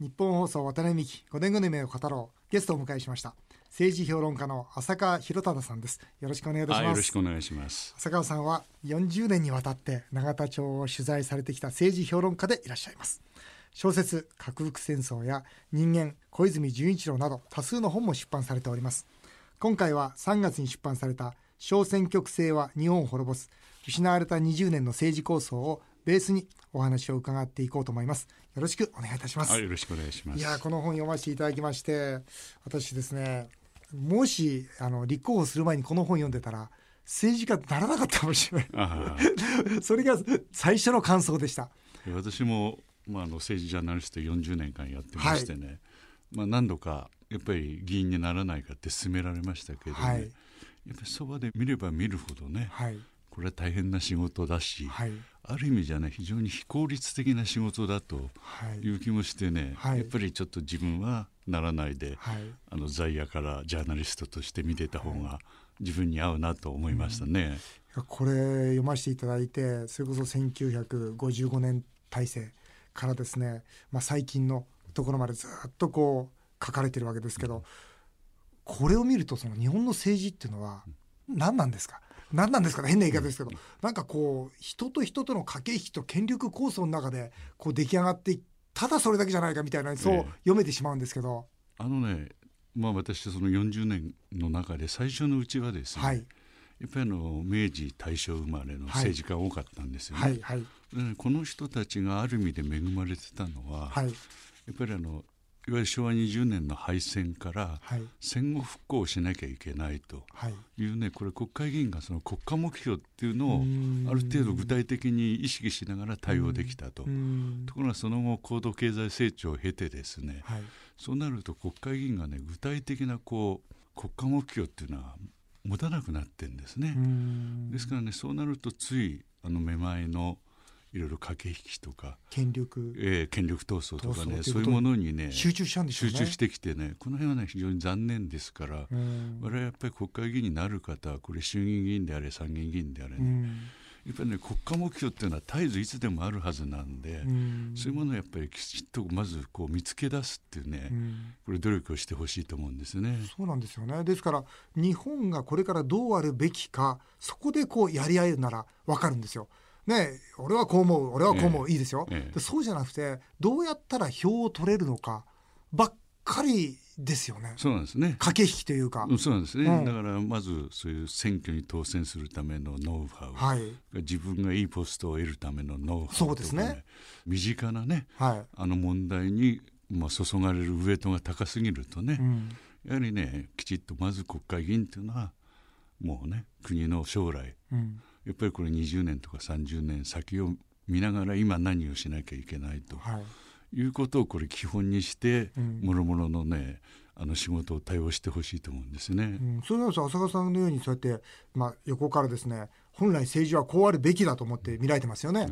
日本放送渡辺美希5年後の夢を語ろう。ゲストをお迎えしました。政治評論家の浅川博忠さんです。よろしくお願いいたします。よろしくお願いします。浅川さんは40年にわたって永田町を取材されてきた政治評論家でいらっしゃいます。小説核福戦争や人間小泉純一郎など多数の本も出版されております。今回は3月に出版された小選挙区制は日本を滅ぼす失われた20年の政治構想をベースにお話を伺っていこうと思います。よろしくお願いいたします。よろしくお願いします。いやこの本読ませていただきまして私ですねもしあの立候補する前にこの本読んでたら政治家にならなかったかもしれない。それが最初の感想でした。私も、まあ、あの政治ジャーナリスト40年間やってましてね、はい、まあ、何度かやっぱり議員にならないかって勧められましたけどね、はい、やっぱりそばで見れば見るほどね、はい、これは大変な仕事だし、はい、ある意味じゃね非常に非効率的な仕事だとい。う気もしてね、はい、やっぱりちょっと自分はならないで、はい、あの在野からジャーナリストとして見てた方が自分に合うなと思いましたね。うん、これ読ませていただいてそれこそ1955年体制からですね、まあ、最近のところまでずっとこう書かれてるわけですけど、うん、これを見るとその日本の政治っていうのは何なんですか、何なんですかね変な言い方ですけど、なんかこう人と人との駆け引きと権力構想の中でこう出来上がってただそれだけじゃないかみたいなそう読めてしまうんですけど。あのねまあ私その40年の中で最初のうちはですね、はい、やっぱりあの明治大正生まれの政治家が多かったんですよね。はいはい、この人たちがある意味で恵まれてたのは、やっぱりあのいわゆる昭和20年の敗戦から戦後復興をしなきゃいけないとい。うね、これ国会議員がその国家目標っていうのをある程度具体的に意識しながら対応できたと。ところがその後高度経済成長を経てですね、はい、そうなると国会議員がね具体的なこう国家目標っていうのは持たなくなってんですね。ですからねそうなるとついあのめまいのいろいろ駆け引きとか。権力、えー、権力闘争とかねそういうものにね集中しちゃうんですね。集中してきてねこの辺はね非常に残念ですから我々はやっぱり国会議員になる方はこれ衆議院議員であれ参議院議員であれね。やっぱりね国家目標っていうのは絶えずいつでもあるはずなんでそういうものをやっぱりきちっとまずこう見つけ出すっていうねこれ努力をしてほしいと思うんですね。そうなんですよね。ですから日本がこれからどうあるべきかそこでこうやり合えるなら分かるんですよ。ね、俺はこう思う俺はこう思う、ええ、いいですよ、え、そうじゃなくてどうやったら票を取れるのかばっかりですよね。そうなんですね。駆け引きというか。そうなんですね。うん、だからまずそういう選挙に当選するためのノウハウ、はい、自分がいいポストを得るためのノウハウ、ね、そうですね。身近なね、はい、あの問題にまあ注がれるウエイトが高すぎるとね、うん、やはりねきちっとまず国会議員というのはもうね国の将来、うん、やっぱりこれ20年とか30年先を見ながら今何をしなきゃいけないと。はいいうことをこれ基本にしてもろもろのねあの仕事を対応してほしいと思うんですね。うん、それは浅川さんのようにそうやって、まあ、横からですね本来政治はこうあるべきだと思って見られてますよね。はい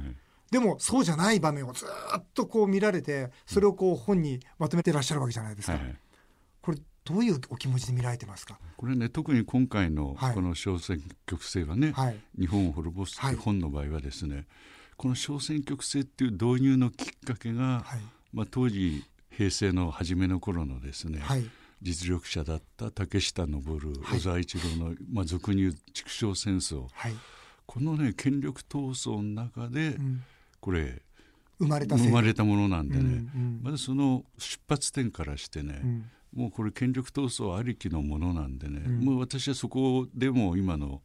でもそうじゃない場面をずっとこう見られてそれをこう本にまとめてらっしゃるわけじゃないですか。はい、どういうお気持ちで見られてますか？これね特に今回のこの小選挙区制はね、はい、日本を滅ぼすって本の場合はですね、この小選挙区制っていう導入のきっかけが、はい、まあ、当時平成の初めの頃のですね、はい、実力者だった竹下登、小沢一郎の、まあ、俗に言う畜生戦争、このね権力闘争の中で、うん、これ生まれた生まれたものなんでね、うんうん、まずその出発点からしてね、うん、もうこれ権力闘争ありきのものなんでね、うん、もう私はそこでも今の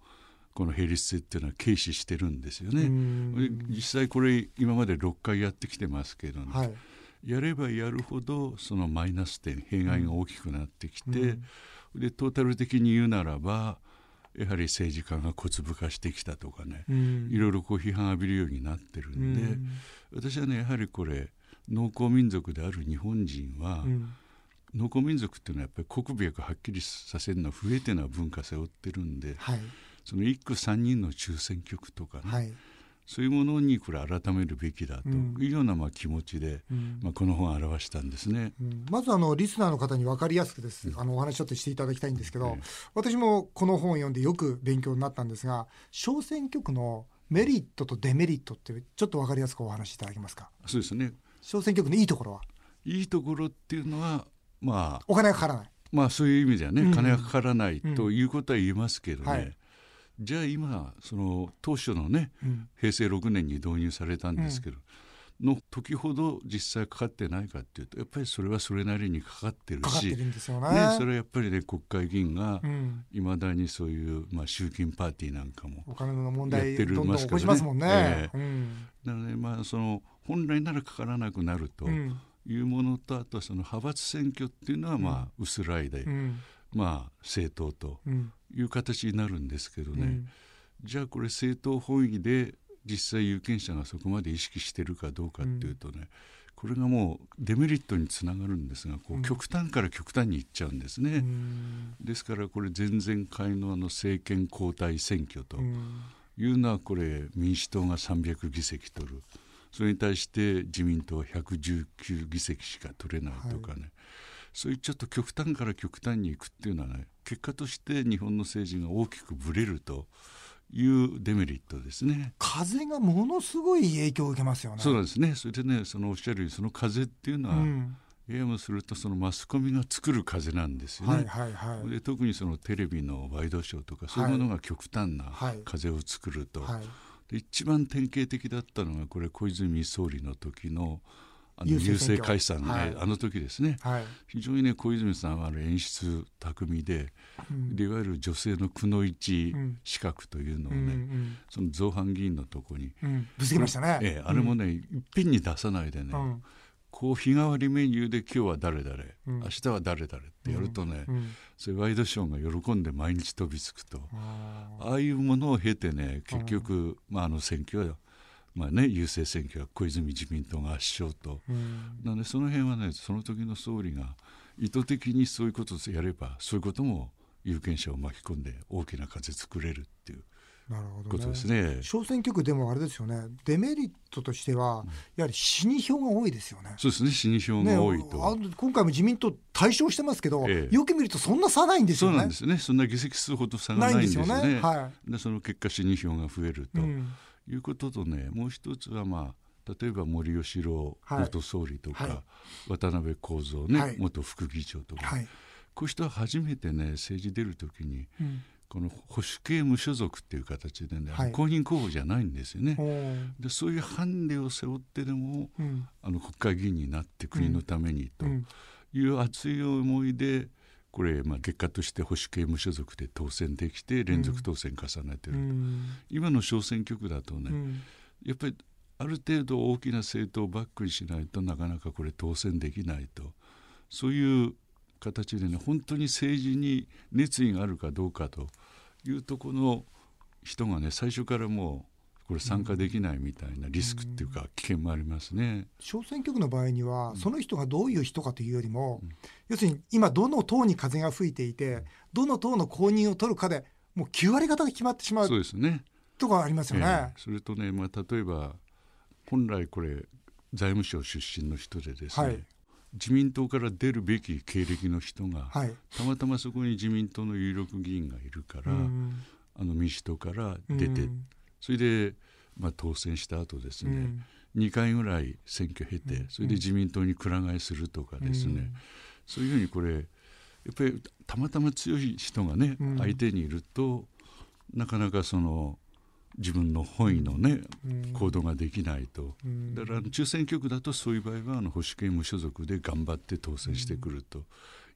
この並立性っていうのは軽視してるんですよね。実際これ今まで6回やってきてますけどね、はい、やればやるほどそのマイナス点弊害が大きくなってきて、うん、でトータル的に言うならばやはり政治家が小粒化してきたとかね、うん、いろいろこう批判を浴びるようになってるんで、うん、私はねやはりこれ農耕民族である日本人は、農耕民族っていうのはやっぱり国別はっきりさせるのは増えての文化背負ってるんで、はい。その1区3人の中選挙区とかね、はい、そういうものにこれ改めるべきだというようなまあ気持ちで、うん、まあ、この本を表したんですね、うん、まずあのリスナーの方に分かりやすくです、あのお話ちょっとしていただきたいんですけど、私もこの本を読んでよく勉強になったんですが小選挙区のメリットとデメリットってちょっと分かりやすくお話しいただけますか？そうですね。小選挙区のいいところは？いいところっていうのはまあお金がかからない。まあそういう意味ではね、うん、金がかからないということは言えますけどね、はい、じゃあ今その当初のね、うん、平成6年に導入されたんですけど、の時ほど実際かかってないかっていうとやっぱりそれはそれなりにかかってるし、ね、それはやっぱりね国会議員がいまだにそういう、まあ、集金パーティーなんかもやってるますからね。なのでまあその本来ならかからなくなるというものと、あとはその派閥選挙っていうのはまあ薄らいで、まあ政党という形になるんですけどね、じゃあこれ政党本位で実際有権者がそこまで意識してるかどうかっていうとね、うん、これがもうデメリットにつながるんですがこう極端から極端にいっちゃうんですね、うん、ですからこれ前々回のあの政権交代選挙というのはこれ民主党が300議席取るそれに対して自民党は119議席しか取れないとかね、はい、そういうちょっと極端から極端にいくっていうのはね結果として日本の政治が大きくぶれると。いうデメリットですね。風がものすごい影響を受けますよね。そうですね。それでねそのおっしゃるようにその風っていうのは、うん。ややもするとそのマスコミが作る風なんですよね、はいはいはい、で特にそのテレビのワイドショーとかそういうものが極端な風を作ると、はいはい、で一番典型的だったのがこれ小泉総理の時のあの郵政解散ね、はい、あの時ですね、はい、非常にね小泉さんはあの演出巧みでうん、でいわゆる女性のくのいち資格というのをね、うんうん、その造反議員のとこに、うん、ぶつけましたね、ええ、あれもね、いっぺんに出さないでね、こう日替わりメニューで今日は誰々、うん、明日は誰々ってやるとね、うん、そういうワイドショーが喜んで毎日飛びつくとああいうものを経てね結局、まあ、あの選挙はまあね、郵政選挙は小泉自民党が圧勝と、うん、なのでその辺はねその時の総理が意図的にそういうことをやればそういうことも有権者を巻き込んで大きな風作れるなるほど、ことですね。小選挙区でもあれですよね。デメリットとしては、やはり死に票が多いですよね。そうですね。死に票が多いと、ね、今回も自民党対象してますけど、ええ、よく見るとそんな差ないんですよね。そうなんですね。そんな議席数ほど差がないんですよね、ね、はい、でその結果死に票が増えると、うん。いうこととねもう一つはまあ例えば森喜朗元総理とか、はい、渡辺幸三ね、はい、元副議長とか、はい、こういう人は初めてね政治出る時に、うん、この保守系無所属っていう形でね、公認候補じゃないんですよね。でそういうハンデを背負ってでも、うん、あの国会議員になって国のためにという熱い思いで、これ、まあ、結果として保守系無所属で当選できて連続当選重ねてる、うん、今の小選挙区だとね、うん、やっぱりある程度大きな政党をバックにしないとなかなかこれ当選できないと。そういう形でね本当に政治に熱意があるかどうかというとこの人がね最初からもうこれ参加できないみたいなリスクっていうか危険もありますね。小選挙区の場合には、その人がどういう人かというよりも、要するに今どの党に風が吹いていてどの党の公認を取るかでもう9割方が決まってしまうそうですね。とかありますよね。えー、それとね、まあ、例えば本来これ財務省出身の人でですね、はい、自民党から出るべき経歴の人が、はい、たまたまそこに自民党の有力議員がいるから、あの民主党から出て、それで、まあ、当選した後ですね、うん、2回ぐらい選挙経てそれで自民党にくら替えするとかですね、うん、そういうふうにこれやっぱりたまたま強い人がね、うん、相手にいるとなかなかその自分の本意のね、行動ができないと、だから中選挙区だとそういう場合はあの保守系無所属で頑張って当選してくると。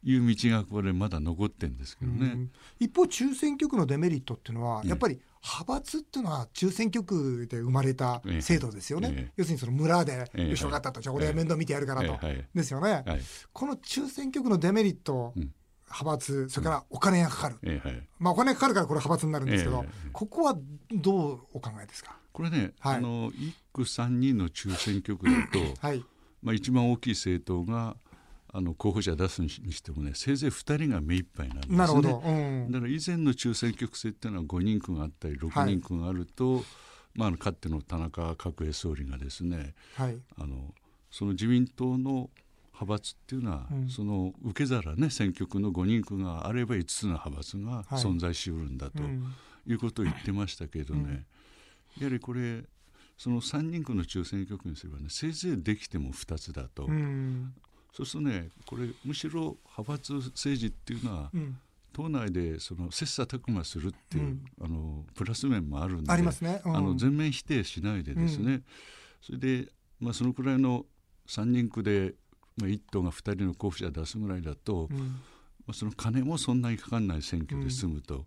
いう道がこれまだ残ってるんですけどね、一方中選挙区のデメリットっていうのは、やっぱり派閥っていうのは中選挙区で生まれた制度ですよね、ええ、要するにその村で「よし分かった」と「じゃあ俺は面倒見てやるからと」ですよね、はい、この中選挙区のデメリット、うん、派閥それからお金がかかる、ええ、まあ、お金がかかるからこれ派閥になるんですけど、え、ここはどうお考えですか？これね、はい、あの1区3人の中選挙区だと、はい。まあ、一番大きい政党があの候補者出すにしてもねせいぜい2人が目いっぱいなんですね。なるほど、うん、だから以前の中選挙区制っていうのは5人区があったり6人区があると、はい、まあ、かつての田中角栄総理がですね、はい、あのその自民党の派閥っていうのは、うん、その受け皿ね選挙区の5人区があれば5つの派閥が存在しうるんだということを言ってましたけどね、うん、やはりこれその3人区の中選挙区にすればねせいぜいできても2つだと、うん、そうするとねこれむしろ派閥政治っていうのは、うん、党内でその切磋琢磨するっていう、うん、あのプラス面もあるんでありますね、うん、あの全面否定しないでですね、それで、まあ、そのくらいの3人区で、まあ、1党が2人の候補者出すぐらいだと、まあ、その金もそんなにかかんない選挙で済むと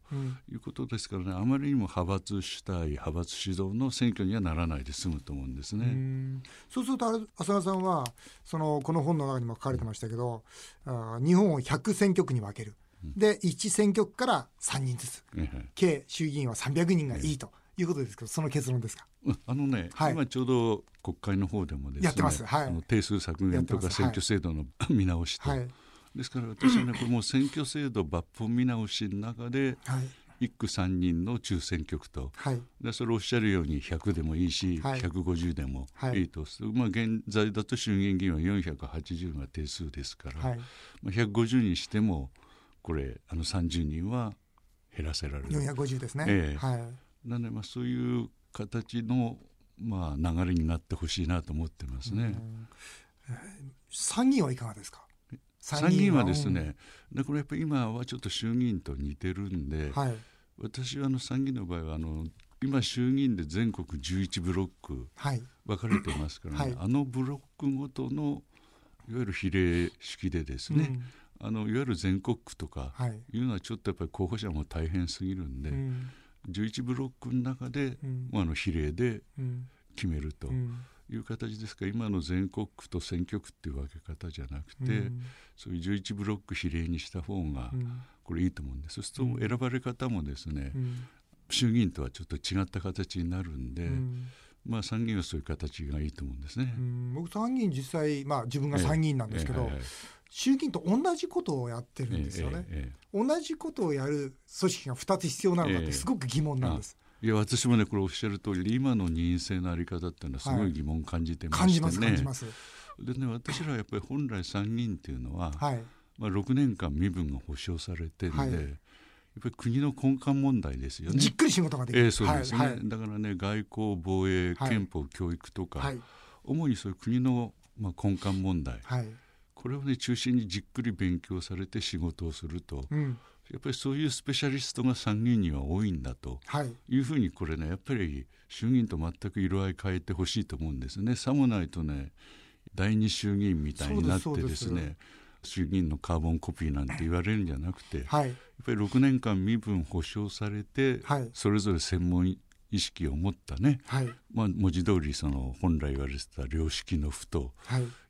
いうことですからね、あまりにも派閥主体派閥主導の選挙にはならないで済むと思うんですね。そうすると浅田さんはそのこの本の中にも書かれてましたけど、あ日本を100選挙区に分ける。で1選挙区から3人ずつ、計衆議院は300人がいいということですけどその結論ですか？あのね、はい、今ちょうど国会の方でもですねやってます、はい、定数削減とか選挙制度の、見直しと、はい、ですから私はねこれもう選挙制度抜本見直しの中で、はい、1区3人の中選挙区と、はい、でそれをおっしゃるように100でもいいし、はい、150でもい。いと、まあ、現在だと衆議院議員は480が定数ですから、はい、まあ、150にしてもこれあの30人は減らせられる。450ですね、えー、はい、なのでまあそういう形のまあ流れになってほしいなと思ってますね。参議院はいかがですか？参議院はですね、でこれやっぱり今はちょっと衆議院と似てるんで、はい、私はあの参議院の場合はあの今衆議院で全国11ブロック分かれてますからね、はい、あのブロックごとのいわゆる比例式でですね、うん、あのいわゆる全国区とかいうのはちょっとやっぱり候補者も大変すぎるんで、うん、11ブロックの中で、うん、あの比例で決めると。いう形ですか。ら今の全国区と選挙区っていう分け方じゃなくて、うん、そういう11ブロック比例にした方がこれいいと思うんです、そうすると選ばれ方もですね、うん、衆議院とはちょっと違った形になるんで、うん、まあ、参議院はそういう形がいいと思うんですね。僕参議院実際、まあ、自分が参議院なんですけど、えええ衆議院と同じことをやってるんですよね、同じことをやる組織が2つ必要なのかってすごく疑問なんです。いや私もねこれおっしゃる通り今の任意制のあり方っていうのはすごい疑問感じてましてね、はい、感じます。でね私らはやっぱり本来参議院っていうのは、はい、まあ、6年間身分が保障されてんで、はい、やっぱり国の根幹問題ですよね。じっくり仕事ができる。えー、そうですね、はいはい、だからね外交防衛憲法、教育とか、主にそういう国の、まあ、根幹問題、これをね中心にじっくり勉強されて仕事をすると、うん、やっぱりそういうスペシャリストが参議院には多いんだとい。うふうにこれねやっぱり衆議院と全く色合い変えてほしいと思うんですね。さもないとね第二衆議院みたいになってですね衆議院のカーボンコピーなんて言われるんじゃなくて、はい、やっぱり6年間身分保障されて、はい、それぞれ専門意識を持ったね、はい、まあ、文字通りその本来言われてた良識の府と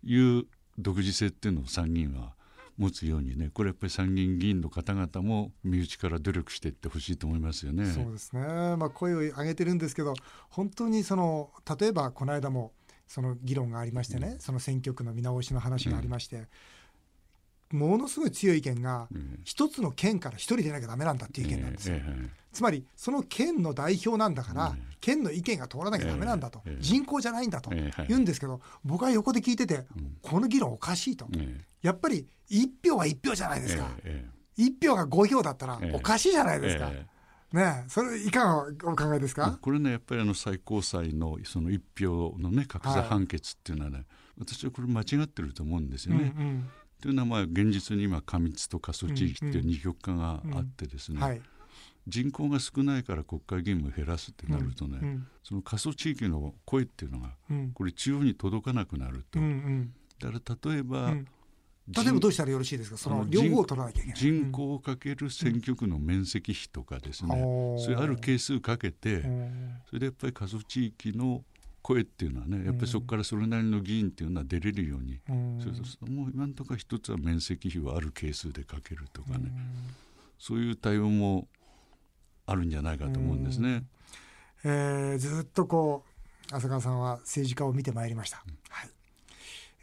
いう独自性っていうのを参議院は持つようにねこれやっぱり参議院議員の方々も身内から努力していってほしいと思いますよね。そうですね、まあ、声を上げてるんですけど本当にその例えばこの間もその議論がありましてね、うん、その選挙区の見直しの話がありまして、うん、ものすごい強い意見が一、つの県から一人でなきゃだめなんだっていう意見なんですよ。つまりその県の代表なんだから、県の意見が通らなきゃだめなんだと、人口じゃないんだと言うんですけど、僕は横で聞いてて、この議論おかしいと、やっぱり1票は1票じゃないですか、1票が5票だったらおかしいじゃないですか。ね、それいかがお考えですか？これねやっぱりあの最高裁のその1票のね格差判決っていうのはね、はい、私はこれ間違ってると思うんですよね。うんうん、というのはまあ現実に今過密と過疎地域っていう二極化があってですね、うんうんはい。人口が少ないから国会議員も減らすってなるとね、うんうん、その過疎地域の声っていうのが、これ中央に届かなくなると、うんうん、だから例えば、例えばどうしたらよろしいですか？その両方を取らなきゃいけない。人口かける選挙区の面積比とかですね、それある係数かけてそれでやっぱり過疎地域の声っていうのはねやっぱりそこからそれなりの議員っていうのは出れるように、そうするともう今んとこ一つは面積比をある係数でかけるとかね、そういう対応もあるんじゃないかと思うんですね。えー、ずっとこう浅川さんは政治家を見てまいりました。はい。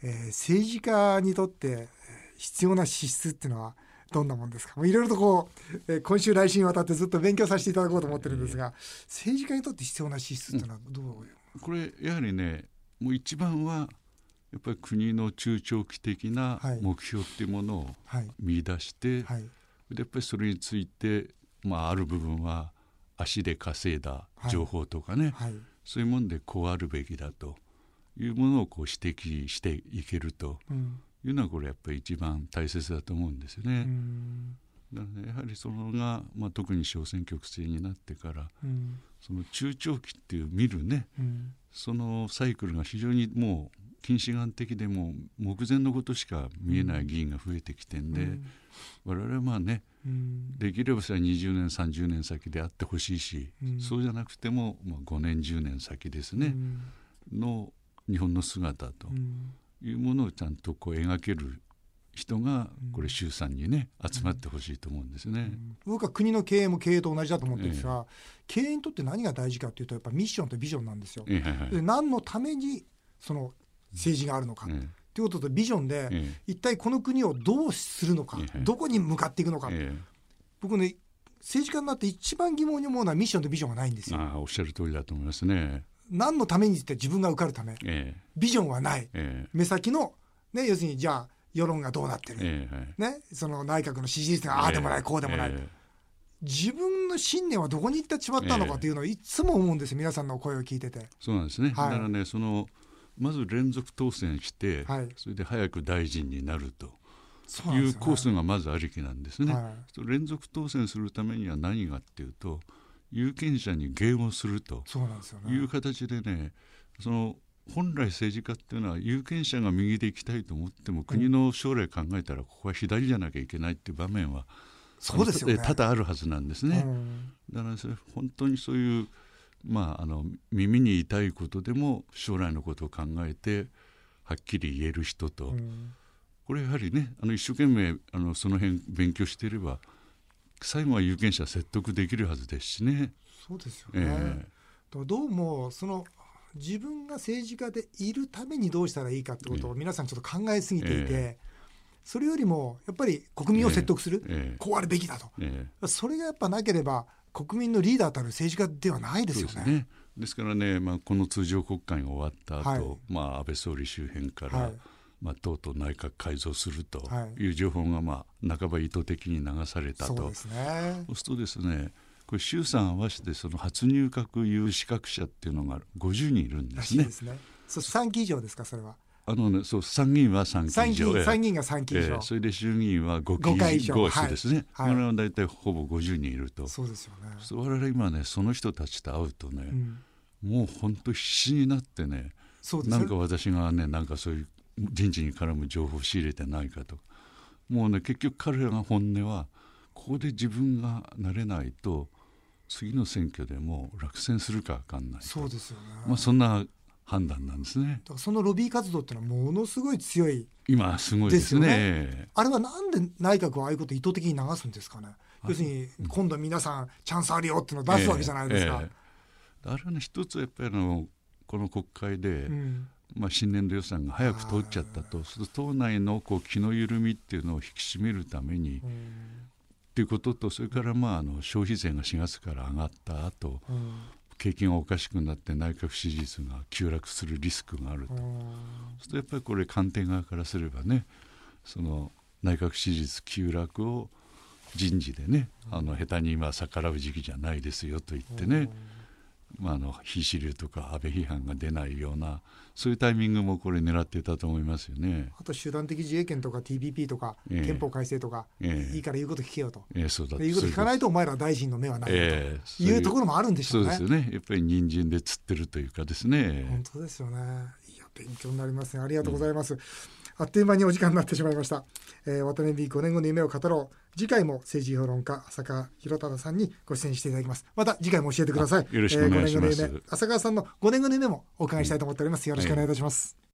えー、政治家にとって必要な資質っていうのはどんなもんですか？いろいろとこう、えー、今週来週にわたってずっと勉強させていただこうと思ってるんですが、政治家にとって必要な資質っていうのはどう、うん、これやはりねもう一番はやっぱり国の中長期的な目標っていうものを見出して、はい。はい、でやっぱりそれについてまあ、ある部分は足で稼いだ情報とかね、はい。はい、そういうもんでこうあるべきだというものをこう指摘していけるというのはこれやっぱり一番大切だと思うんですよね。だからね。やはりそのが、まあ、特に小選挙区制になってから、うん、その中長期っていう見るね、うん、そのサイクルが非常にもう近視眼的でも目前のことしか見えない議員が増えてきてんで、うん、我々はまあね、できればさ20年30年先であってほしいし、そうじゃなくても、まあ、5年10年先ですね、の日本の姿というものをちゃんとこう描ける人がこれ衆参にね集まってほしいと思うんですね、うん、僕は国の経営も経営と同じだと思ってるんですが、え。経営にとって何が大事かというとやっぱミッションとビジョンなんですよ。えで何のためにその政治があるのか、えということとビジョンで、一体この国をどうするのか、どこに向かっていくのか、僕ね政治家になって一番疑問に思うのはミッションとビジョンがないんですよ。あおっしゃる通りだと思いますね。何のためにって自分が受かるため、ビジョンはない、目先の、ね、要するにじゃあ世論がどうなってる、えー、ね、その内閣の支持率がああでもない、こうでもない、えー、自分の信念はどこに行ってしまったのかというのをいつも思うんです皆さんの声を聞いてて。そうなんですね、はい、だからねそのまず連続当選して、はい、それで早く大臣になると。いうコースがまずありきなんですね、はい、連続当選するためには何がっていうと有権者に迎合すると。いう形でねその本来政治家っていうのは有権者が右で行きたいと思っても国の将来考えたらここは左じゃなきゃいけないっていう場面はそうですよ、ね、多々あるはずなんですね。だからそれ本当にそういうまあ、あの耳に痛いことでも将来のことを考えてはっきり言える人と、これやはりねあの一生懸命あのその辺勉強していれば最後は有権者説得できるはずですしね。そうですよね、えー、どうもその自分が政治家でいるためにどうしたらいいかってことを皆さんちょっと考えすぎていて、えー、それよりもやっぱり国民を説得する、えー、こうあるべきだと、それがやっぱなければ国民のリーダーたる政治家ではないですよね。ね。ですからね、まあ、この通常国会が終わった後、はい。まあ安倍総理周辺から、はい、まあ、とうとう内閣改造するという情報が、まあ、半ば意図的に流されたと。そうですね。そうするとですねこれ衆参合わせてその初入閣有資格者っていうのが50人いるんですね。ですね。そう3期以上ですかそれは？あのね、そう参議院は3期以上。参議院が3期以上、えー、それで衆議院は5期以上。5ですね、はい、これは大体ほぼ50人いると。そうですよね。我々今ねその人たちと会うとね、うん、もう本当必死になってね。なんか私がねなんかそういう人事に絡む情報を仕入れてないかと。もうね結局彼らが本音はここで自分がなれないと次の選挙でも落選するか分かんないそうですよね、まあ、そんな判断なんですね。だからそのロビー活動っていうのはものすごい強い今すごいですね、ね、あれはなんで内閣はああいうこと意図的に流すんですかね。要するに今度皆さんチャンスあるよっていうのを出すわけじゃないですか、えーえ。ー、あれはね一つやっぱりあのこの国会で、うん、まあ、新年度予算が早く通っちゃったとすると党内のこう気の緩みっていうのを引き締めるために、うんっていうこととそれからまああの消費税が4月から上がった後、うん、景気がおかしくなって内閣支持率が急落するリスクがあると、うん、そうするとやっぱりこれ官邸側からすればねその内閣支持率急落を人事でね、あの下手に今逆らう時期じゃないですよと言ってね、まあ、あの非主流とか安倍批判が出ないようなそういうタイミングもこれ狙ってたと思いますよね。あと集団的自衛権とか TPP とか、えー、憲法改正とか、えー、いいから言うこと聞けよと、えー、そうだ。言うこと聞かないとお前ら大臣の目はないと。いうところもあるんでしょうね。そうですよね。やっぱり人参で釣ってるというかですね。本当ですよね。いや勉強になりますね。ありがとうございます、うんあっという間にお時間になってしまいました。えー、渡辺美5年後の夢を語ろう。次回も政治評論家浅川博忠さんにご出演していただきます。また次回も教えてください。よろしくお願いします。えー、浅川さんの5年後の夢もお伺いしたいと思っております。よろしくお願いいたします。